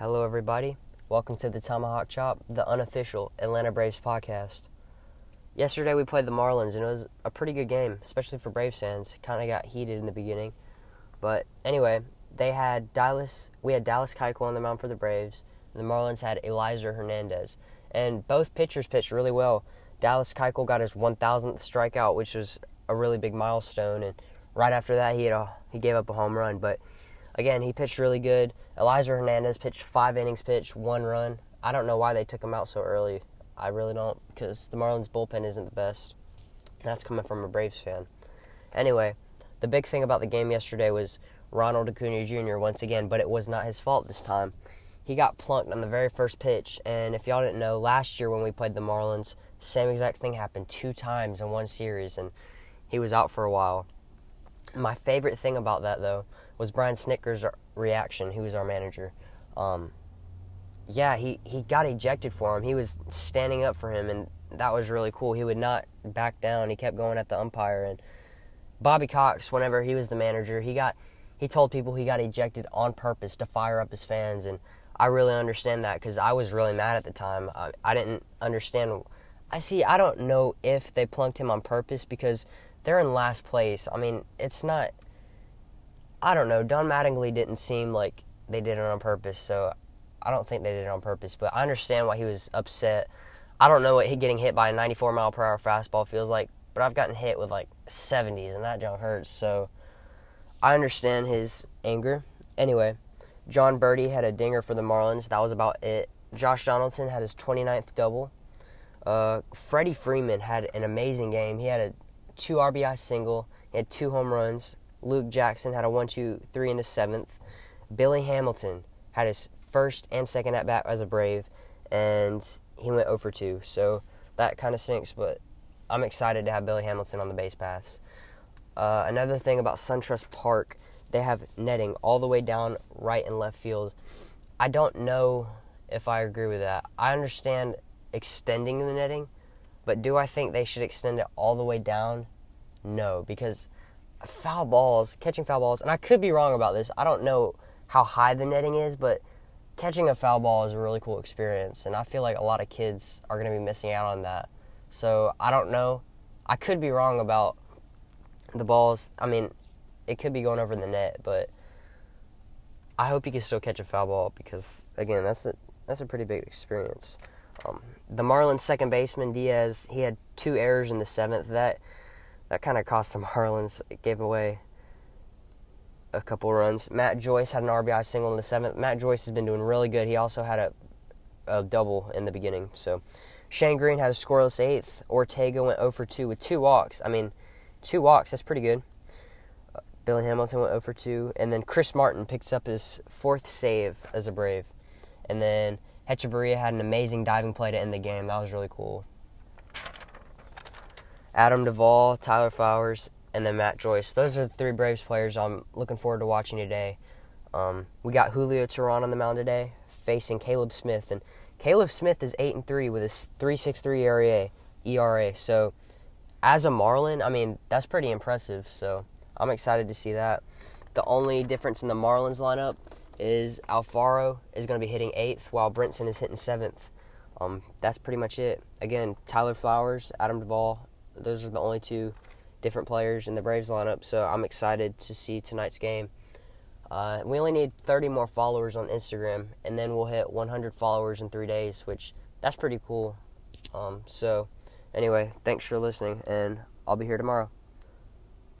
Hello, everybody. Welcome to the Tomahawk Chop, the unofficial Atlanta Braves podcast. Yesterday we played the Marlins, and it was a pretty good game, especially for Braves fans. Kind of got heated in the beginning, but anyway, they had Dallas. We had Dallas Keuchel on the mound for the Braves, and the Marlins had Elieser Hernandez, and both pitchers pitched really well. Dallas Keuchel got his 1,000th strikeout, which was a really big milestone, and right after that he had a, he gave up a home run, but again, he pitched really good. Elieser Hernandez pitched five innings pitched, one run. I don't know why they took him out so early. I really don't, because the Marlins bullpen isn't the best. That's coming from a Braves fan. Anyway, the big thing about the game yesterday was Ronald Acuna Jr. once again, but it was not his fault this time. He got plunked on the very first pitch, and if y'all didn't know, last year when we played the Marlins, same exact thing happened two times in one series, and he was out for a while. My favorite thing about that, though, was Brian Snitker's reaction, who was our manager. Um, yeah, he, he got ejected for him. He was standing up for him, and that was really cool. He would not back down. He kept going at the umpire. And Bobby Cox, whenever he was the manager, he got he told people he got ejected on purpose to fire up his fans, and I really understand that because I was really mad at the time. I, I didn't understand. I see. I don't know if they plunked him on purpose because they're in last place. I mean, it's not I don't know. Don Mattingly didn't seem like they did it on purpose, so I don't think they did it on purpose. But I understand why he was upset. I don't know what getting hit by a 94 mile per hour fastball feels like, but I've gotten hit with like 70s, and that junk hurts. So I understand his anger. Anyway, Jon Berti had a dinger for the Marlins. That was about it. Josh Donaldson had his 29th double. Uh, Freddie Freeman had an amazing game. He had a two RBI single. He had two home runs. Luke Jackson had a 1 2 3 in the seventh. Billy Hamilton had his first and second at bat as a Brave, and he went over 2. So that kind of sinks, but I'm excited to have Billy Hamilton on the base paths. Uh, another thing about SunTrust Park, they have netting all the way down right and left field. I don't know if I agree with that. I understand extending the netting, but do I think they should extend it all the way down? No, because foul balls, catching foul balls, and I could be wrong about this. I don't know how high the netting is, but catching a foul ball is a really cool experience, and I feel like a lot of kids are going to be missing out on that. So I don't know. I could be wrong about the balls. I mean, it could be going over the net, but I hope you can still catch a foul ball because again, that's a that's a pretty big experience. Um, the Marlins second baseman Diaz, he had two errors in the seventh. That that kind of cost the Marlins. It gave away a couple runs. Matt Joyce had an RBI single in the seventh. Matt Joyce has been doing really good. He also had a, a double in the beginning. So Shane Greene had a scoreless eighth. Ortega went 0 for 2 with two walks. I mean, two walks, that's pretty good. Uh, Billy Hamilton went 0 for 2. And then Chris Martin picks up his fourth save as a Brave. And then Hechavarria had an amazing diving play to end the game. That was really cool. Adam Duvall, Tyler Flowers, and then Matt Joyce. Those are the three Braves players I'm looking forward to watching today. Um, we got Julio Teheran on the mound today, facing Caleb Smith, and Caleb Smith is eight and three with a 3.63 ERA. ERA. So, as a Marlin, I mean that's pretty impressive. So, I'm excited to see that. The only difference in the Marlins lineup is Alfaro is going to be hitting eighth, while Brinson is hitting seventh. Um, that's pretty much it. Again, Tyler Flowers, Adam Duvall, those are the only two different players in the Braves lineup. So I'm excited to see tonight's game. Uh, we only need 30 more followers on Instagram, and then we'll hit 100 followers in three days, which that's pretty cool. Um, so, anyway, thanks for listening, and I'll be here tomorrow.